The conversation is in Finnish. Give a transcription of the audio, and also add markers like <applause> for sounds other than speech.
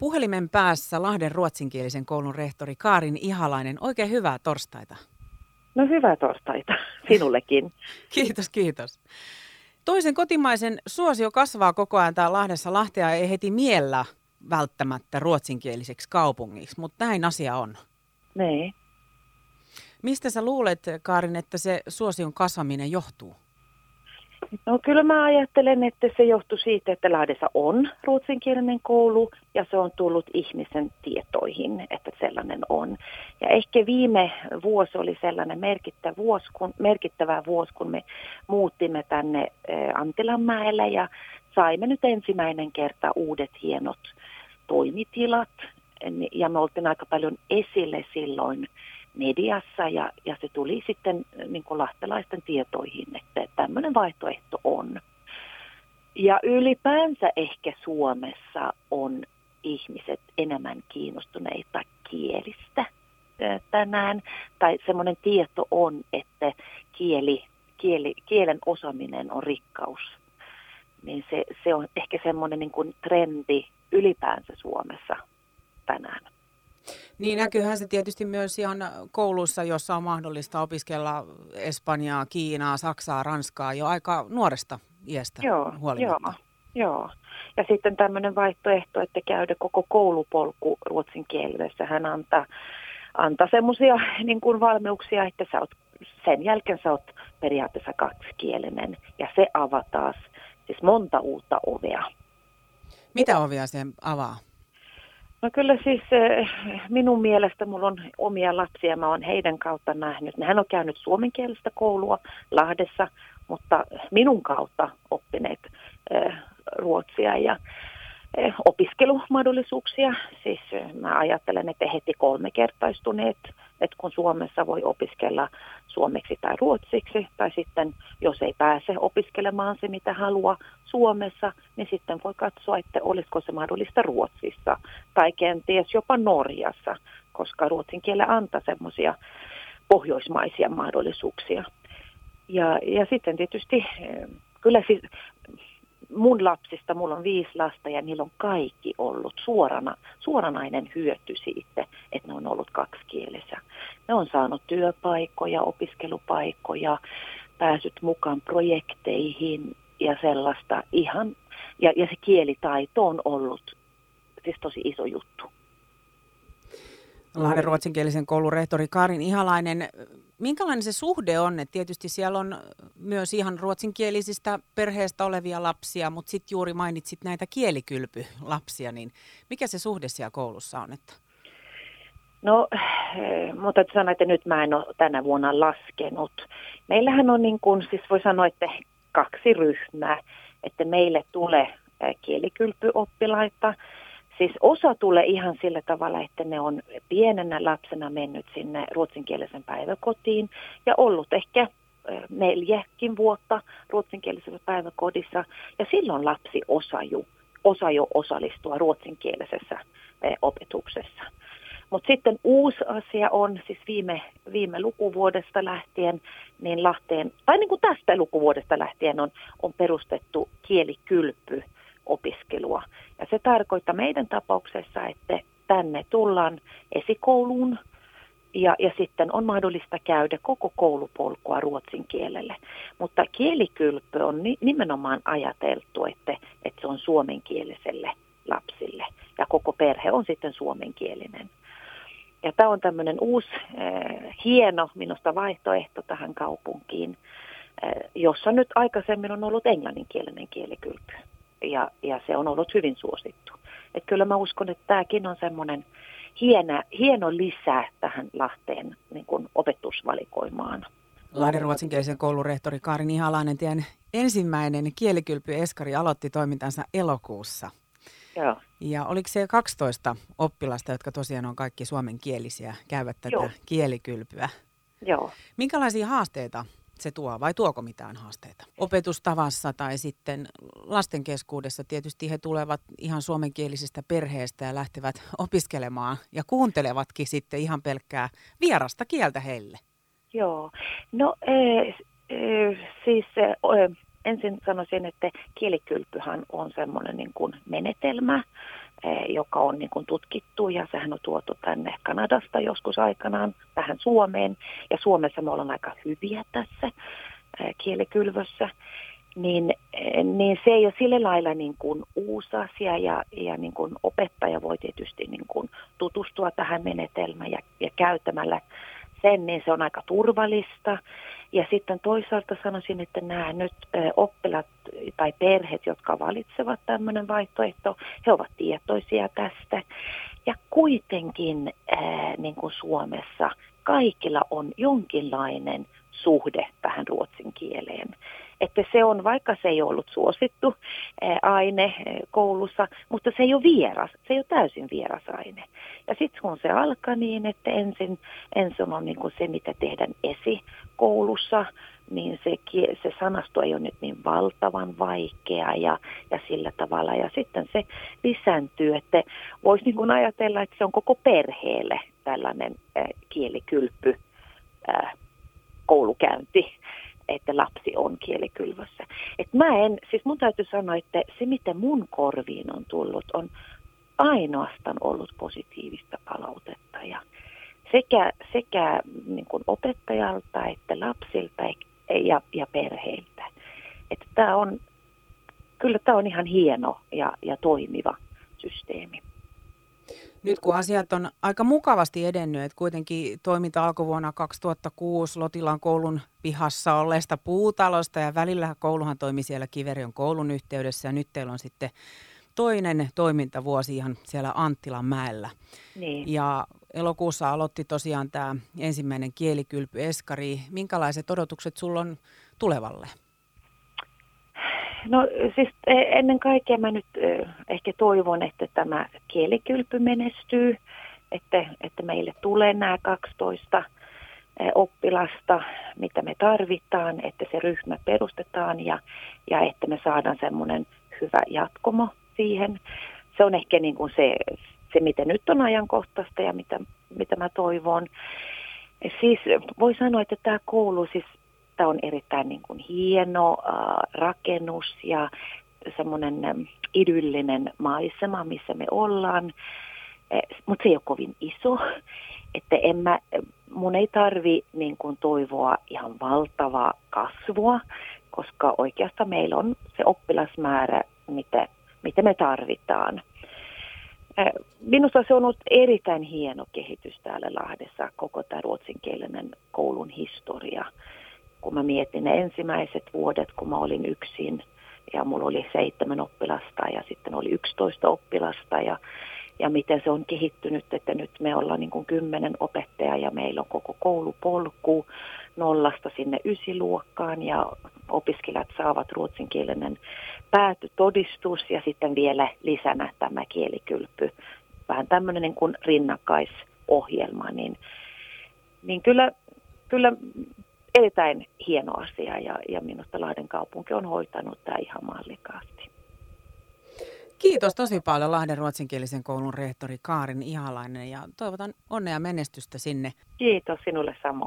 Puhelimen päässä Lahden ruotsinkielisen koulun rehtori Kaarin Ihalainen. Oikein hyvää torstaita. No hyvää torstaita <laughs> sinullekin. kiitos, kiitos. Toisen kotimaisen suosio kasvaa koko ajan täällä Lahdessa. Lahtea ei heti miellä välttämättä ruotsinkieliseksi kaupungiksi, mutta näin asia on. Nee. Mistä sä luulet, Kaarin, että se suosion kasvaminen johtuu? No kyllä mä ajattelen, että se johtuu siitä, että Lahdessa on ruotsinkielinen koulu ja se on tullut ihmisen tietoihin, että sellainen on. Ja ehkä viime vuosi oli sellainen merkittävä vuosi, kun, merkittävä vuosi, kun me muuttimme tänne Antilanmäelle ja saimme nyt ensimmäinen kerta uudet hienot toimitilat. Ja me oltiin aika paljon esille silloin mediassa ja, ja se tuli sitten niin kuin lahtelaisten tietoihin, että tämmöinen vaihtoehto on. Ja ylipäänsä ehkä Suomessa on ihmiset enemmän kiinnostuneita kielistä tänään, tai semmoinen tieto on, että kieli, kieli, kielen osaaminen on rikkaus. Niin se, se on ehkä semmoinen niin kuin trendi ylipäänsä Suomessa tänään. Niin näkyyhän se tietysti myös ihan kouluissa, jossa on mahdollista opiskella Espanjaa, Kiinaa, Saksaa, Ranskaa jo aika nuoresta iästä joo, huolimatta. Joo, joo. Ja sitten tämmöinen vaihtoehto, että käydä koko koulupolku ruotsin kielessä. Hän antaa, antaa semmoisia <laughs> niin kuin valmiuksia, että sä oot, sen jälkeen sä oot periaatteessa kaksikielinen. Ja se avaa taas siis monta uutta ovea. Mitä ovia se avaa? No kyllä siis eh, minun mielestä mulla on omia lapsia, mä oon heidän kautta nähnyt. Hän on käynyt suomenkielistä koulua Lahdessa, mutta minun kautta oppineet eh, ruotsia ja opiskelumahdollisuuksia. Siis mä ajattelen, että heti kolmekertaistuneet että kun Suomessa voi opiskella suomeksi tai ruotsiksi, tai sitten jos ei pääse opiskelemaan se, mitä haluaa Suomessa, niin sitten voi katsoa, että olisiko se mahdollista Ruotsissa tai kenties jopa Norjassa, koska ruotsin kiele antaa semmoisia pohjoismaisia mahdollisuuksia. Ja, ja sitten tietysti eh, kyllä siis mun lapsista, mulla on viisi lasta ja niillä on kaikki ollut suorana, suoranainen hyöty siitä, että ne on ollut kaksikielisiä. Ne on saanut työpaikkoja, opiskelupaikkoja, pääsyt mukaan projekteihin ja sellaista ihan, ja, ja se kielitaito on ollut siis tosi iso juttu. Lahden ruotsinkielisen koulun rehtori Karin Ihalainen, minkälainen se suhde on? että tietysti siellä on myös ihan ruotsinkielisistä perheestä olevia lapsia, mutta sitten juuri mainitsit näitä kielikylpylapsia, niin mikä se suhde siellä koulussa on? Että? No, mutta sanoa, että nyt mä en ole tänä vuonna laskenut. Meillähän on niin kuin, siis voi sanoa, että kaksi ryhmää, että meille tulee kielikylpyoppilaita, Siis osa tulee ihan sillä tavalla, että ne on pienenä lapsena mennyt sinne ruotsinkielisen päiväkotiin ja ollut ehkä neljäkin vuotta ruotsinkielisessä päiväkodissa. Ja silloin lapsi osaa jo, osa jo osallistua ruotsinkielisessä opetuksessa. Mutta sitten uusi asia on, siis viime, viime lukuvuodesta lähtien, niin Lahteen, tai niin kuin tästä lukuvuodesta lähtien on, on perustettu kielikylpy opiskelua. Ja se tarkoittaa meidän tapauksessa, että tänne tullaan esikouluun ja, ja sitten on mahdollista käydä koko koulupolkua ruotsin kielelle. Mutta kielikylpy on ni, nimenomaan ajateltu, että, että se on suomenkieliselle lapsille ja koko perhe on sitten suomenkielinen. Ja tämä on tämmöinen uusi, äh, hieno minusta vaihtoehto tähän kaupunkiin, äh, jossa nyt aikaisemmin on ollut englanninkielinen kielikylpy ja, ja se on ollut hyvin suosittu. Et kyllä mä uskon, että tämäkin on semmoinen hieno, hieno lisä tähän Lahteen niin kuin opetusvalikoimaan. Lahden ruotsinkielisen koulun rehtori Karin Ihalainen, tien ensimmäinen kielikylpy Eskari aloitti toimintansa elokuussa. Joo. Ja oliko se 12 oppilasta, jotka tosiaan on kaikki suomenkielisiä, käyvät tätä Joo. kielikylpyä? Joo. Minkälaisia haasteita se tuo vai tuoko mitään haasteita opetustavassa tai sitten lasten keskuudessa? Tietysti he tulevat ihan suomenkielisistä perheestä ja lähtevät <laughs> opiskelemaan ja kuuntelevatkin sitten ihan pelkkää vierasta kieltä heille. Joo, no e, e, siis e, ensin sanoisin, että kielikylpyhän on semmoinen niin kuin menetelmä, joka on niin kuin tutkittu ja sehän on tuotu tänne Kanadasta joskus aikanaan tähän Suomeen. Ja Suomessa me ollaan aika hyviä tässä kielikylvössä. Niin, niin se ei ole sillä lailla niin kuin uusi asia ja, ja niin kuin opettaja voi tietysti niin kuin tutustua tähän menetelmään ja, ja käyttämällä sen, niin se on aika turvallista. Ja sitten toisaalta sanoisin, että nämä nyt oppilat tai perheet, jotka valitsevat tämmöinen vaihtoehto, he ovat tietoisia tästä. Ja kuitenkin niin kuin Suomessa kaikilla on jonkinlainen suhde tähän ruotsin kieleen että se on, vaikka se ei ollut suosittu aine koulussa, mutta se ei ole vieras, se ei ole täysin vieras aine. Ja sitten kun se alkaa niin, että ensin, ensin on niin kuin se, mitä tehdään esikoulussa, niin se, se sanasto ei ole nyt niin valtavan vaikea ja, ja sillä tavalla. Ja sitten se lisääntyy, että voisi niin kuin ajatella, että se on koko perheelle tällainen äh, kielikylpy äh, koulukäynti että lapsi on kielikylvässä. Et mä en, siis mun täytyy sanoa, että se mitä mun korviin on tullut on ainoastaan ollut positiivista palautetta ja sekä, sekä niin kuin opettajalta että lapsilta ja, ja perheiltä. Että tämä on, kyllä tämä on ihan hieno ja, ja toimiva systeemi. Nyt kun asiat on aika mukavasti edennyt, että kuitenkin toiminta alkoi vuonna 2006 Lotilan koulun pihassa olleesta puutalosta ja välillä kouluhan toimi siellä Kiverion koulun yhteydessä ja nyt teillä on sitten toinen toimintavuosi ihan siellä Anttilan mäellä. Niin. Ja elokuussa aloitti tosiaan tämä ensimmäinen kielikylpy Eskari. Minkälaiset odotukset sulla on tulevalle? No siis e, ennen kaikkea mä nyt e, ehkä toivon, että tämä kielikylpy menestyy, että, että meille tulee nämä 12 e, oppilasta, mitä me tarvitaan, että se ryhmä perustetaan ja, ja että me saadaan semmoinen hyvä jatkomo siihen. Se on ehkä niin kuin se, se, mitä nyt on ajankohtaista ja mitä, mitä mä toivon. Siis voi sanoa, että tämä koulu siis Tämä on erittäin niin kuin hieno äh, rakennus ja semmoinen äh, idyllinen maisema, missä me ollaan, äh, mutta se ei ole kovin iso. <laughs> Että en mä, mun ei tarvi niin kuin toivoa ihan valtavaa kasvua, koska oikeastaan meillä on se oppilasmäärä, mitä, mitä me tarvitaan. Äh, minusta se on ollut erittäin hieno kehitys täällä Lahdessa, koko tämä ruotsinkielinen koulun historia kun mä mietin ne ensimmäiset vuodet, kun mä olin yksin. Ja mulla oli seitsemän oppilasta ja sitten oli yksitoista oppilasta. Ja, ja miten se on kehittynyt, että nyt me ollaan niin kuin kymmenen opettajaa ja meillä on koko koulupolku nollasta sinne ysiluokkaan. Ja opiskelijat saavat ruotsinkielinen päätytodistus ja sitten vielä lisänä tämä kielikylpy. Vähän tämmöinen niin kuin rinnakkaisohjelma, niin, niin kyllä, kyllä erittäin hieno asia ja, ja minusta Lahden kaupunki on hoitanut tämä ihan mallikkaasti. Kiitos tosi paljon Lahden ruotsinkielisen koulun rehtori Kaarin Ihalainen ja toivotan onnea menestystä sinne. Kiitos sinulle samoin.